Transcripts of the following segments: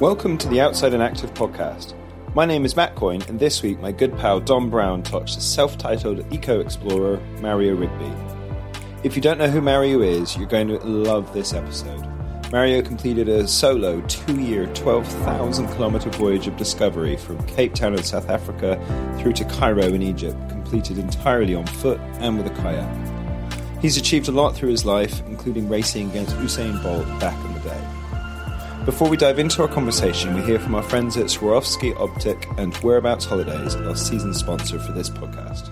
Welcome to the Outside and Active podcast. My name is Matt Coyne, and this week my good pal Don Brown talks to self titled eco explorer Mario Rigby. If you don't know who Mario is, you're going to love this episode. Mario completed a solo two year, 12,000 kilometre voyage of discovery from Cape Town in South Africa through to Cairo in Egypt, completed entirely on foot and with a kayak. He's achieved a lot through his life, including racing against Usain Bolt back in the day. Before we dive into our conversation, we hear from our friends at Swarovski Optik and Whereabouts Holidays, our season sponsor for this podcast.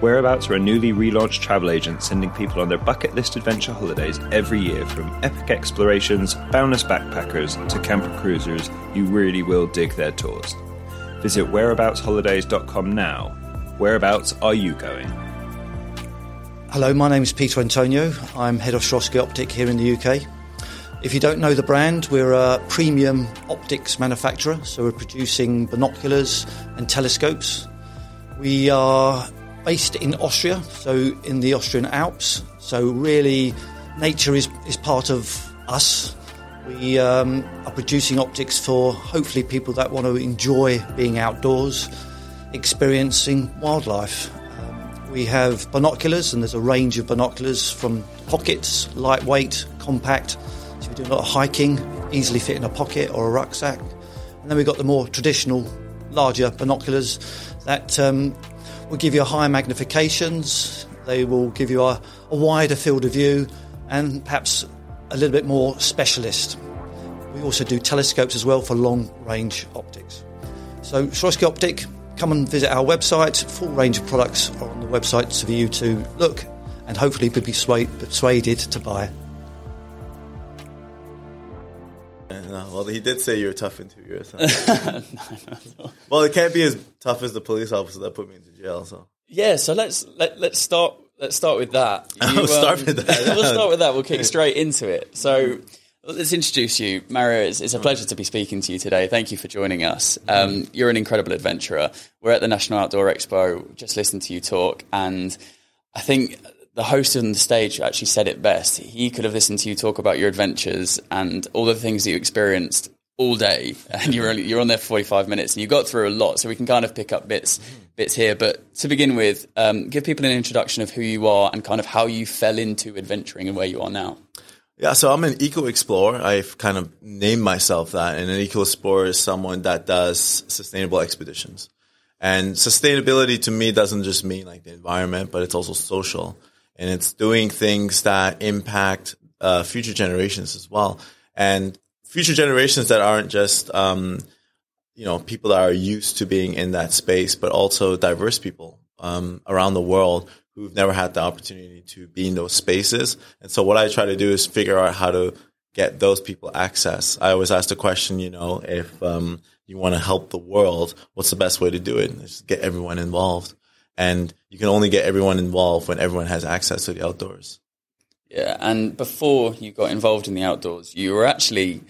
Whereabouts are a newly relaunched travel agent sending people on their bucket list adventure holidays every year from epic explorations, boundless backpackers to camper cruisers. You really will dig their tours. Visit whereaboutsholidays.com now. Whereabouts are you going? Hello, my name is Peter Antonio. I'm head of Swarovski Optik here in the UK. If you don't know the brand, we're a premium optics manufacturer, so we're producing binoculars and telescopes. We are based in Austria, so in the Austrian Alps. So really, nature is, is part of us. We um, are producing optics for hopefully people that want to enjoy being outdoors, experiencing wildlife. Um, we have binoculars, and there's a range of binoculars from pockets, lightweight, compact so we do a lot of hiking, easily fit in a pocket or a rucksack. And then we've got the more traditional, larger binoculars that um, will give you higher magnifications. They will give you a, a wider field of view and perhaps a little bit more specialist. We also do telescopes as well for long range optics. So, Swarovski Optik, come and visit our website. Full range of products are on the website for you to look and hopefully be persuaded to buy. No, well, he did say you were tough in two years. Huh? no, well, it can't be as tough as the police officer that put me into jail. So yeah, so let's let, let's start let's start with that. You, um, start with that. we'll start with that. We'll kick straight into it. So let's introduce you, Mario. It's, it's, a pleasure to be speaking to you today. Thank you for joining us. Um, you're an incredible adventurer. We're at the National Outdoor Expo. Just listened to you talk, and I think the host on the stage actually said it best. He could have listened to you talk about your adventures and all the things that you experienced all day, and you're only, you're on there for 45 minutes, and you got through a lot. So we can kind of pick up bits bits here. But to begin with, um, give people an introduction of who you are and kind of how you fell into adventuring and where you are now. Yeah, so I'm an eco explorer. I've kind of named myself that, and an eco explorer is someone that does sustainable expeditions. And sustainability to me doesn't just mean like the environment, but it's also social and it's doing things that impact uh, future generations as well, and future generations that aren't just um, you know people that are used to being in that space, but also diverse people um, around the world who've never had the opportunity to be in those spaces. And so, what I try to do is figure out how to get those people access. I always ask the question, you know, if um, you want to help the world, what's the best way to do it? Just get everyone involved and you can only get everyone involved when everyone has access to the outdoors. Yeah, and before you got involved in the outdoors, you were actually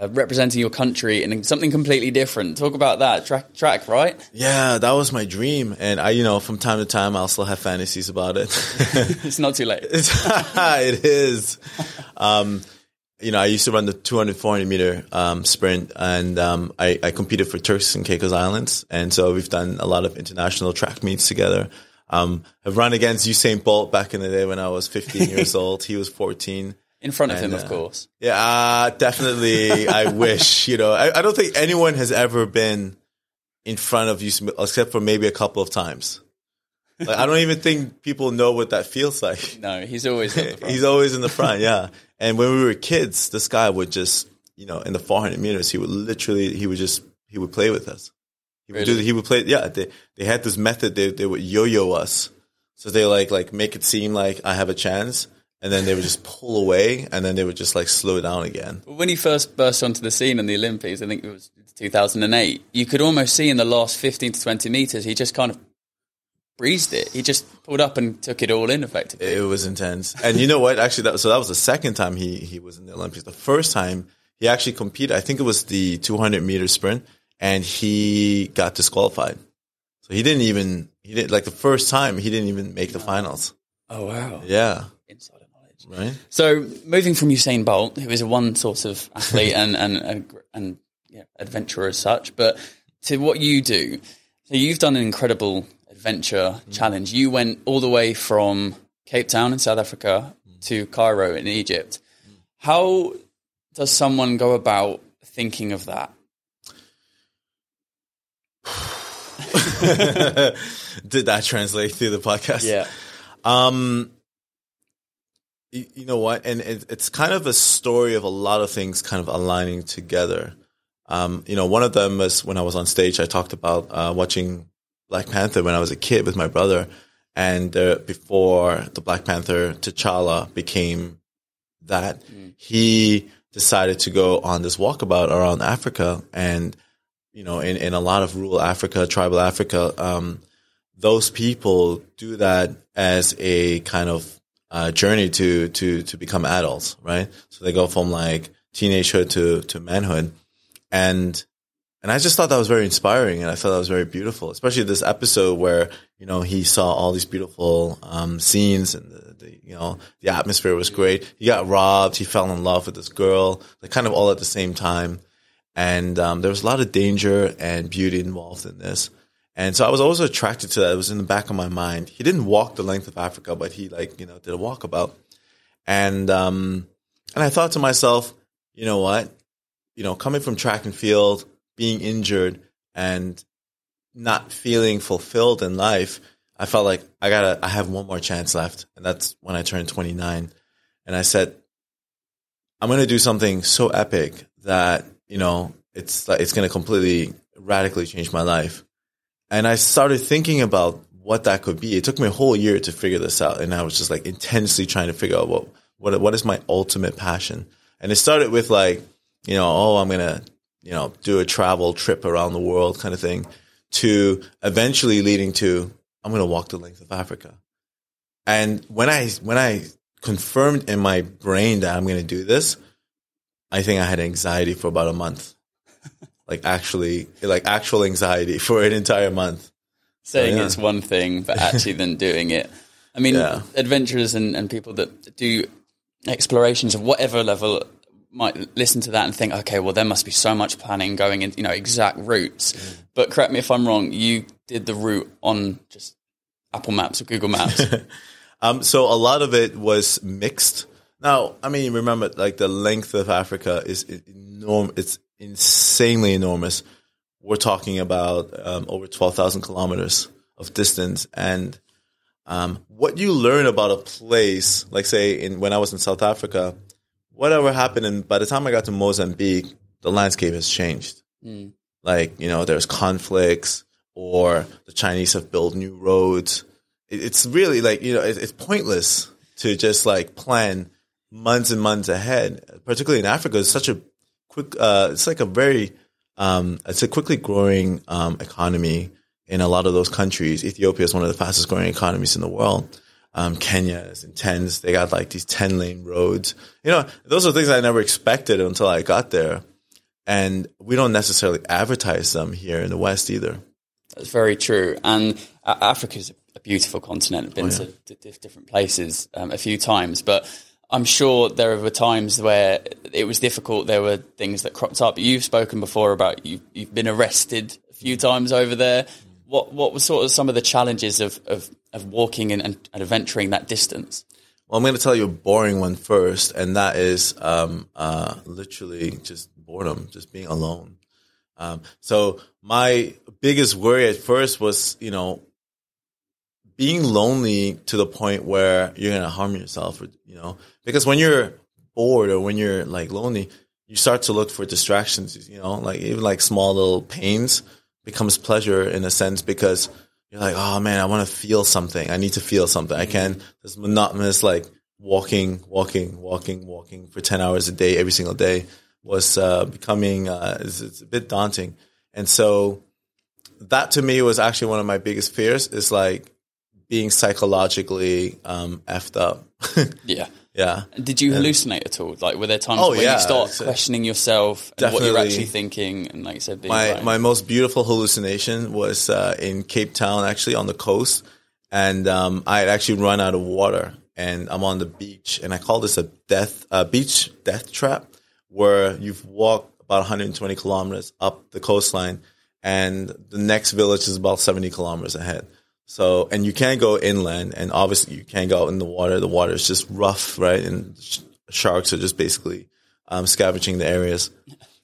uh, representing your country in something completely different. Talk about that track, track, right? Yeah, that was my dream, and I, you know, from time to time, I'll still have fantasies about it. it's not too late. it is. Um, you know, I used to run the 200, 400 meter um, sprint, and um, I, I, competed for Turks and Caicos Islands, and so we've done a lot of international track meets together. Um, I've run against Usain Bolt back in the day when I was 15 years old. He was 14. In front of and, him, of uh, course. Yeah, uh, definitely. I wish, you know, I, I, don't think anyone has ever been in front of Usain, except for maybe a couple of times. Like, I don't even think people know what that feels like. No, he's always he's always in the front. Yeah, and when we were kids, this guy would just, you know, in the 400 meters, he would literally, he would just, he would play with us. He would really? do, he would play. Yeah, they they had this method. They they would yo-yo us, so they like like make it seem like I have a chance, and then they would just pull away, and then they would just like slow down again. When he first burst onto the scene in the Olympics, I think it was 2008. You could almost see in the last 15 to 20 meters, he just kind of breezed it. He just pulled up and took it all in effectively. It was intense. And you know what? Actually, that, so that was the second time he, he was in the Olympics. The first time he actually competed, I think it was the 200 meter sprint and he got disqualified. So he didn't even, he didn't, like the first time, he didn't even make the finals. Oh, wow. Yeah. Insider knowledge. right? So moving from Usain Bolt, who is a one sort of athlete and and and, and yeah, adventurer as such, but to what you do. So you've done an incredible adventure challenge. You went all the way from Cape Town in South Africa to Cairo in Egypt. How does someone go about thinking of that? Did that translate through the podcast? Yeah. Um, you, you know what? And it, it's kind of a story of a lot of things kind of aligning together. Um, you know, one of them was when I was on stage, I talked about uh, watching Black Panther when I was a kid with my brother. And uh, before the Black Panther, T'Challa became that, he decided to go on this walkabout around Africa. And, you know, in, in a lot of rural Africa, tribal Africa, um, those people do that as a kind of uh, journey to to to become adults, right? So they go from like teenagehood to to manhood, and and I just thought that was very inspiring, and I thought that was very beautiful, especially this episode where you know he saw all these beautiful um, scenes and the, the you know the atmosphere was great. He got robbed, he fell in love with this girl, like kind of all at the same time, and um, there was a lot of danger and beauty involved in this. And so I was also attracted to that. It was in the back of my mind. He didn't walk the length of Africa, but he like, you know, did a walkabout. And um and I thought to myself, you know what? You know, coming from track and field, being injured and not feeling fulfilled in life, I felt like I gotta I have one more chance left. And that's when I turned 29. And I said, I'm gonna do something so epic that, you know, it's it's gonna completely radically change my life. And I started thinking about what that could be. It took me a whole year to figure this out. And I was just like intensely trying to figure out what, what, what is my ultimate passion. And it started with like, you know, oh, I'm going to, you know, do a travel trip around the world kind of thing to eventually leading to, I'm going to walk the length of Africa. And when I, when I confirmed in my brain that I'm going to do this, I think I had anxiety for about a month. like actually, like actual anxiety for an entire month. Saying yeah. it's one thing, but actually then doing it. I mean, Yeah. adventurers and, and people that do explorations of whatever level might listen to that and think, okay, well, there must be so much planning going in, you know, exact routes. Mm. But correct me if I'm wrong, you did the route on just Apple Maps or Google Maps. Um, so a lot of it was mixed. Now, I mean, remember, like the length of Africa is enormous. It's insanely enormous. We're talking about um, over twelve thousand kilometers of distance, and um, what you learn about a place, like say, in when I was in South Africa, whatever happened, and by the time I got to Mozambique, the landscape has changed. Like you know, there's conflicts, or the Chinese have built new roads. It- it's really like you know it, it's pointless to just like plan months and months ahead particularly in africa. It's such a quick uh it's like a very um it's a quickly growing um economy in a lot of those countries. Ethiopia is one of the fastest growing economies in the world um, Kenya is intense. They got like these 10 lane roads. You know, those are things I never expected until I got there. And we don't necessarily advertise them here in the West either. That's very true. And uh, Africa is a beautiful continent. I've been Oh, to d- different places um, a few times, but I'm sure there were times where it was difficult. There were things that cropped up. You've spoken before about you, you've been arrested a few times over there. What what were sort of some of the challenges of of, of walking and, and, and adventuring that distance? Well, I'm going to tell you a boring one first, and that is um, uh, literally just boredom, just being alone. Um, so my biggest worry at first was, you know, being lonely to the point where you're going to harm yourself, or, you know, because when you're bored or when you're like lonely, you start to look for distractions, you know, like even like small little pains becomes pleasure in a sense because you're like, oh man, I want to feel something. I need to feel something. I can't, this monotonous like walking, walking, walking, walking for 10 hours a day, every single day was uh, becoming, uh, it's, it's a bit daunting. And so that to me was actually one of my biggest fears is like being psychologically um, effed up. Yeah. Yeah. Did you hallucinate at all? Like, were there times Oh, when yeah. you start questioning yourself and what you're actually thinking, and like you said, being my my most beautiful hallucination was uh, in Cape Town, actually on the coast, and um, I had actually run out of water, and I'm on the beach, and I call this a death uh, beach death trap, where you've walked about 120 kilometers up the coastline, and the next village is about 70 kilometers ahead. So, and you can't go inland, and obviously you can't go out in the water. The water is just rough, right? And sh- sharks are just basically um, scavenging the areas.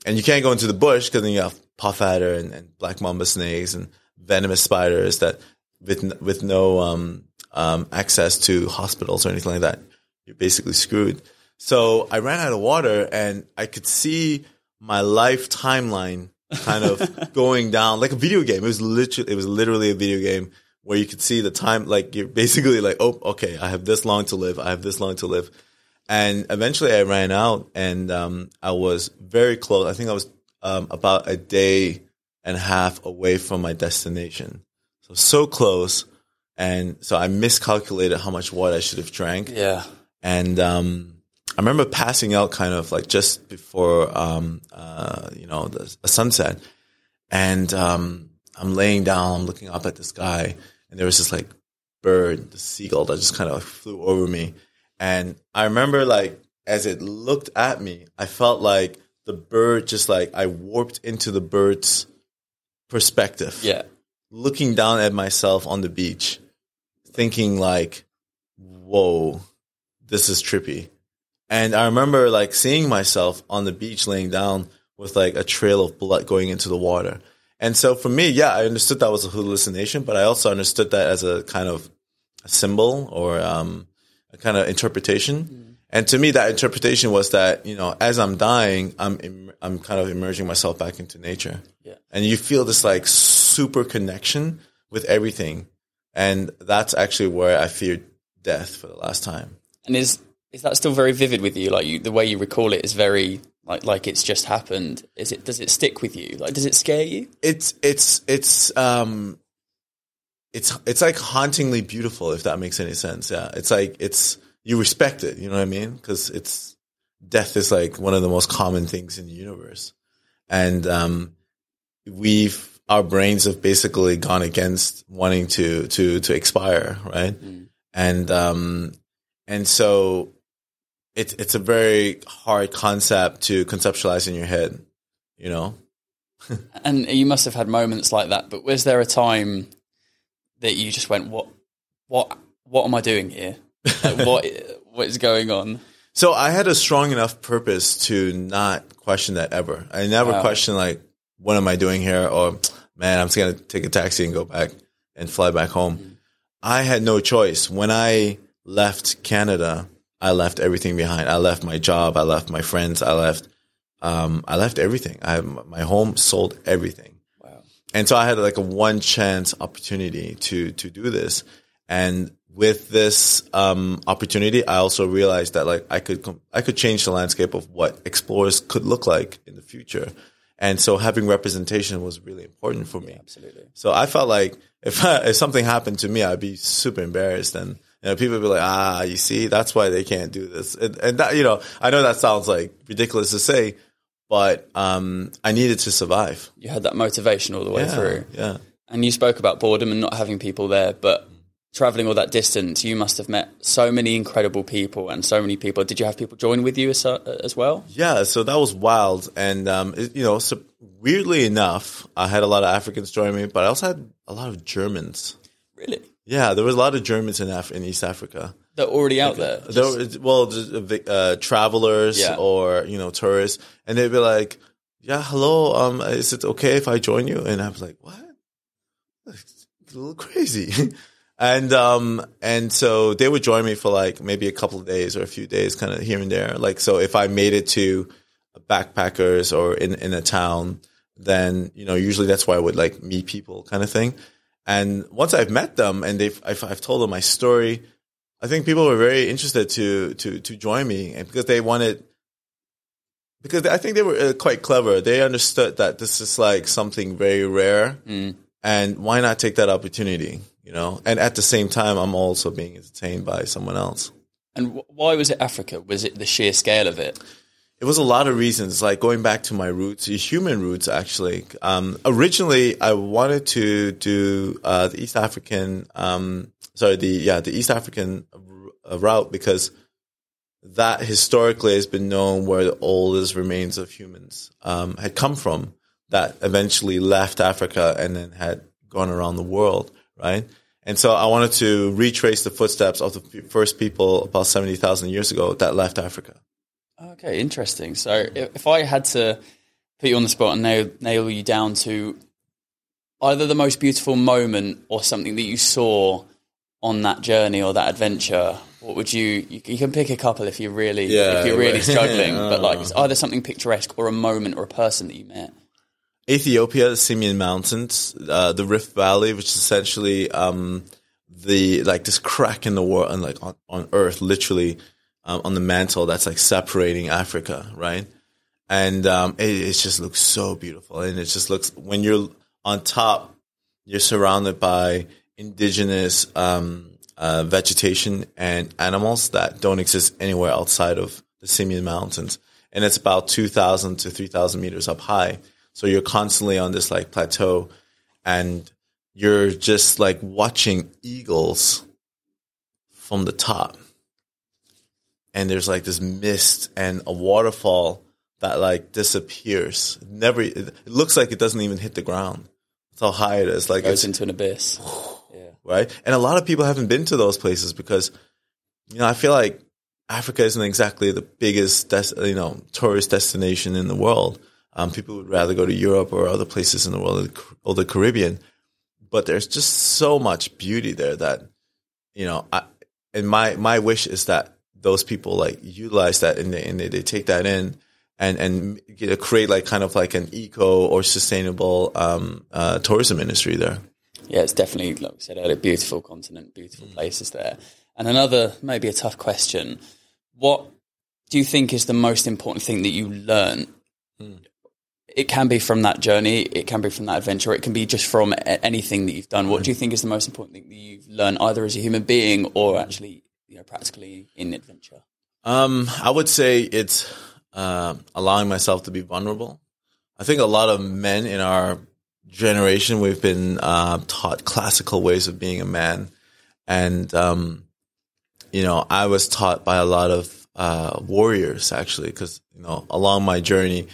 And you can't go into the bush because then you have puff adder and, and, black mamba snakes and venomous spiders that with with no um, um, access to hospitals or anything like that, you're basically screwed. So I ran out of water, and I could see my life timeline kind of going down like a video game. It was literally it was literally a video game where you could see the time like you're basically like, oh, okay, I have this long to live. I have this long to live. And eventually I ran out and um, I was very close. I think I was um, about a day and a half away from my destination. So, so close. And so I miscalculated how much water I should have drank. Yeah. And um, I remember passing out kind of like just before, um, uh, you know, the, the sunset. And um, I'm laying down, I'm looking up at the sky, and there was this like bird, the seagull that just kind of flew over me. And I remember like as it looked at me, I felt like the bird just like I warped into the bird's perspective. Yeah. Looking down at myself on the beach, thinking like, whoa, this is trippy. And I remember like seeing myself on the beach laying down with like a trail of blood going into the water. And so for me, yeah, I understood that was a hallucination, but I also understood that as a kind of a symbol or um, a kind of interpretation. Mm. And to me, that interpretation was that you know, as I'm dying, I'm Im- I'm kind of immersing myself back into nature. Yeah. And you feel this like super connection with everything, and that's actually where I feared death for the last time. And is is that still very vivid with you? Like you, the way you recall it is very like like it's just happened. Is it? Does it stick with you? Like, does it scare you? It's it's it's um, it's it's like hauntingly beautiful. If that makes any sense, yeah. It's like it's you respect it. You know what I mean? Because it's death is like one of the most common things in the universe, and um, we've our brains have basically gone against wanting to to to expire, right? Mm. And um, and so it's it's a very hard concept to conceptualize in your head, you know. and you must have had moments like that. But was there a time that you just went, "What, what, what am I doing here? Like, what, what is going on?" So I had a strong enough purpose to not question that ever. I never wow. questioned like, "What am I doing here?" or "Man, I'm just gonna take a taxi and go back and fly back home." Mm. I had no choice when I left Canada I left everything behind. I left my job. I left my friends. I left, um, I left everything. I my home, sold everything. Wow. And so I had like a one chance opportunity to, to do this. And with this, um, opportunity, I also realized that like I could, I could change the landscape of what explorers could look like in the future. And so having representation was really important for me. Yeah, absolutely. So I felt like if, I, if something happened to me, I'd be super embarrassed and, you know, people be like, ah, you see, that's why they can't do this. And, and that, you know, I know that sounds like ridiculous to say, but um, I needed to survive. You had that motivation all the way yeah, through. Yeah. And you spoke about boredom and not having people there, but traveling all that distance, you must have met so many incredible people and so many people. Did you have people join with you as, as well? Yeah, so that was wild. And, um, it, you know, so weirdly enough, I had a lot of Africans join me, but I also had a lot of Germans. Really? Yeah, there was a lot of Germans in Af- in East Africa. They're already out there. There, well, just, uh, travelers yeah. or you know tourists, and they'd be like, "Yeah, hello, um, is it okay if I join you?" And I was like, "What? It's a little crazy." and um, and so they would join me for like maybe a couple of days or a few days, kind of here and there. Like, so if I made it to backpackers or in in a town, then you know usually that's why I would like meet people, kind of thing. And once I've met them and they've, I've, I've told them my story, I think people were very interested to, to, to join me and because they wanted, because I think they were uh, quite clever. They understood that this is like something very rare mm. and why not take that opportunity, you know? And at the same time, I'm also being entertained by someone else. And why was it Africa? Was it the sheer scale of it? It was a lot of reasons, like going back to my roots, human roots actually. Um, originally, I wanted to do uh, the East African, um, sorry, the yeah, the East African uh, route because that historically has been known where the oldest remains of humans um, had come from that eventually left Africa and then had gone around the world, right? And so I wanted to retrace the footsteps of the first people about 70,000 years ago that left Africa. Okay, interesting. So if I had to put you on the spot and nail, nail you down to either the most beautiful moment or something that you saw on that journey or that adventure, what would you, you, you can pick a couple if you're really, Yeah, if you're really struggling, but like it's either something picturesque or a moment or a person that you met. Ethiopia, the Simien Mountains, uh, the Rift Valley, which is essentially um, the like this crack in the world and like on, on Earth, literally um, on the mantle that's like separating Africa, right? And um, it, it just looks so beautiful, and it just looks when you're on top, you're surrounded by indigenous um, uh, vegetation and animals that don't exist anywhere outside of the Simien Mountains, and it's about two thousand to three thousand meters up high. So you're constantly on this like plateau and you're just like watching eagles from the top. And there's like this mist and a waterfall that like disappears. Never, it looks like it doesn't even hit the ground. That's how high it is. Like Goes it's into an abyss. Yeah. right? And a lot of people haven't been to those places because, you know, I feel like Africa isn't exactly the biggest, des- you know, tourist destination in the world. Um, people would rather go to Europe or other places in the world or the Caribbean. But there's just so much beauty there that, you know, I, and my, my wish is that those people like utilize that and they, and they, they take that in and, and you know, create like kind of like an eco or sustainable, um, uh, tourism industry there. Yeah, it's definitely, like we said earlier, beautiful continent, beautiful Mm. places there. And another, maybe a tough question. What do you think is the most important thing that you learn? Hmm. It can be from that journey, it can be from that adventure, it can be just from anything that you've done. What do you think is the most important thing that you've learned, either as a human being or actually, you know, practically in adventure? Um, I would say it's uh, allowing myself to be vulnerable. I think a lot of men in our generation we've been uh, taught classical ways of being a man, and um, you know I was taught by a lot of uh, warriors actually because you know along my journey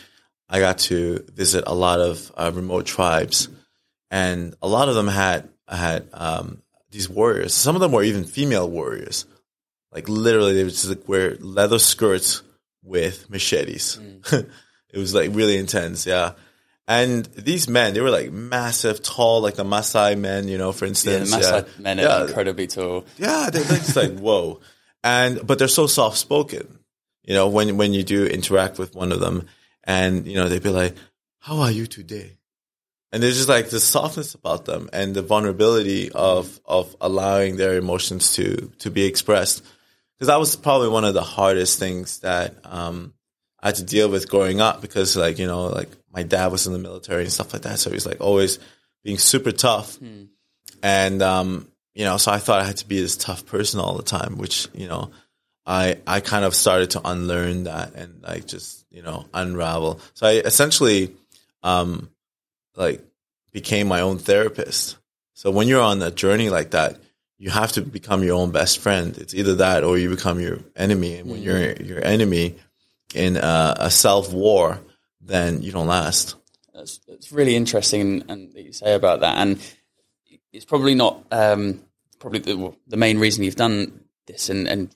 I got to visit a lot of uh, remote tribes, and a lot of them had had um, these warriors. Some of them were even female warriors like literally they would just like wear leather skirts with machetes. Mm. it was like really intense, yeah. And these men, they were like massive, tall, like the Maasai men, you know, for instance. Yeah. Maasai men are Yeah. incredibly tall. Yeah, they're they're just like whoa, and but they're so soft spoken. You know, when when you do interact with one of them, and you know they'd be like, "How are you today?" And there's just like the softness about them and the vulnerability of of allowing their emotions to to be expressed. Because that was probably one of the hardest things that um, I had to deal with growing up. Because like you know, like my dad was in the military and stuff like that, so he's like always being super tough. And um, you know, so I thought I had to be this tough person all the time, which you know, I I kind of started to unlearn that and like just you know unravel. So I essentially, um, like became my own therapist. So when you're on a journey like that, you have to become your own best friend. It's either that or you become your enemy. And when you're your enemy in a, a self war, then you don't last. That's, that's really interesting, and, and that you say about that. And it's probably not um, probably the, the main reason you've done this and, and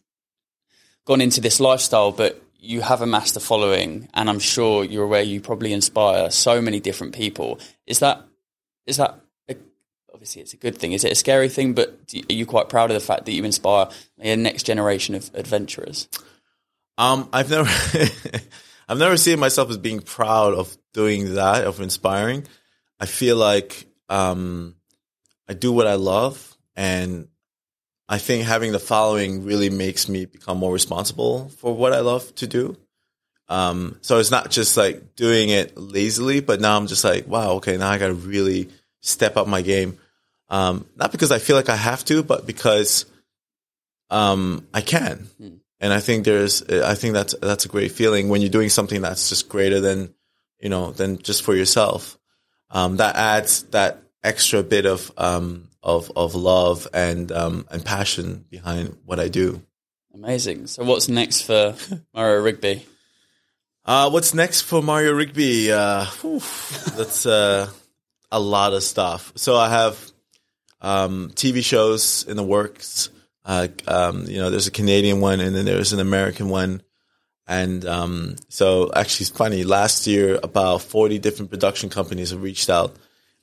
gone into this lifestyle, but you have amassed a following, and I'm sure you're aware you probably inspire so many different people. Is that is that obviously it's a good thing? Is it a scary thing? But are you quite proud of the fact that you inspire a next generation of adventurers? Um, I've never, I've never seen myself as being proud of doing that, of inspiring. I feel like, um, I do what I love and I think having the following really makes me become more responsible for what I love to do. Um, so it's not just like doing it lazily, but now I'm just like, wow, okay, now I got to really step up my game. Um, not because I feel like I have to, but because, um, I can. And I think there's, I think that's, that's a great feeling when you're doing something that's just greater than, you know, than just for yourself. Um, that adds that extra bit of, um, of, of love and, um, and passion behind what I do. Amazing. So, what's next for Mario Rigby? Uh, what's next for Mario Rigby? Uh, whew, that's uh, a lot of stuff. So I have um, TV shows in the works. Uh, um, you know, there's a Canadian one, and then there's an American one. And um, so, actually, it's funny. Last year, about 40 different production companies have reached out,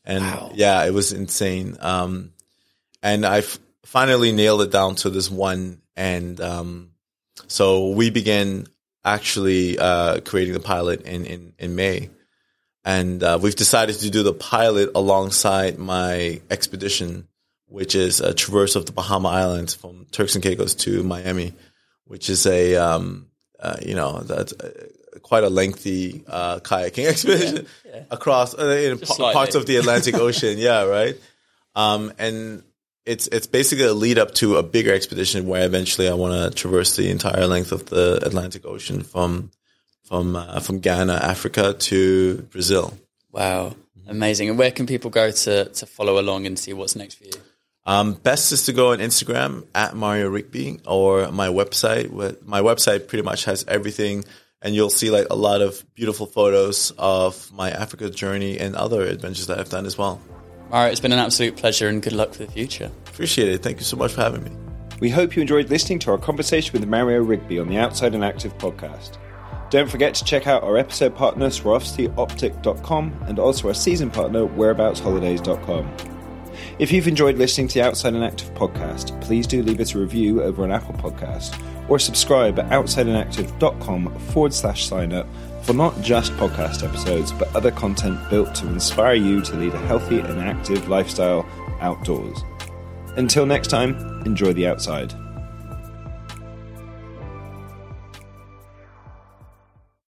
and yeah, it was insane. Um, and I've finally nailed it down to this one, and um, so we began actually uh, creating the pilot in in, in May, and uh, we've decided to do the pilot alongside my expedition, which is a traverse of the Bahama Islands from Turks and Caicos to Miami, which is a um, uh, you know that's uh, quite a lengthy uh, kayaking expedition yeah. across uh, in pa- parts of the Atlantic Ocean. Yeah, right. Um, and it's it's basically a lead up to a bigger expedition where eventually I want to traverse the entire length of the Atlantic Ocean from from uh, from Ghana, Africa to Brazil. Wow, amazing. And where can people go to, to follow along and see what's next for you? Um, best is to go on Instagram at Mario Rigby or my website. Wh- My website pretty much has everything, and you'll see like a lot of beautiful photos of my Africa journey and other adventures that I've done as well. Mario, it's been an absolute pleasure and good luck for the future. Appreciate it. Thank you so much for having me. We hope you enjoyed listening to our conversation with Mario Rigby on the Outside and Active podcast. Don't forget to check out our episode partner, SwarovskiOptic.com, and also our season partner, WhereaboutsHolidays.com. If you've enjoyed listening to the Outside and Active podcast, please do leave us a review over on Apple Podcast or subscribe at outsideandactive.com forward slash sign up for not just podcast episodes, but other content built to inspire you to lead a healthy and active lifestyle outdoors. Until next time, enjoy the outside.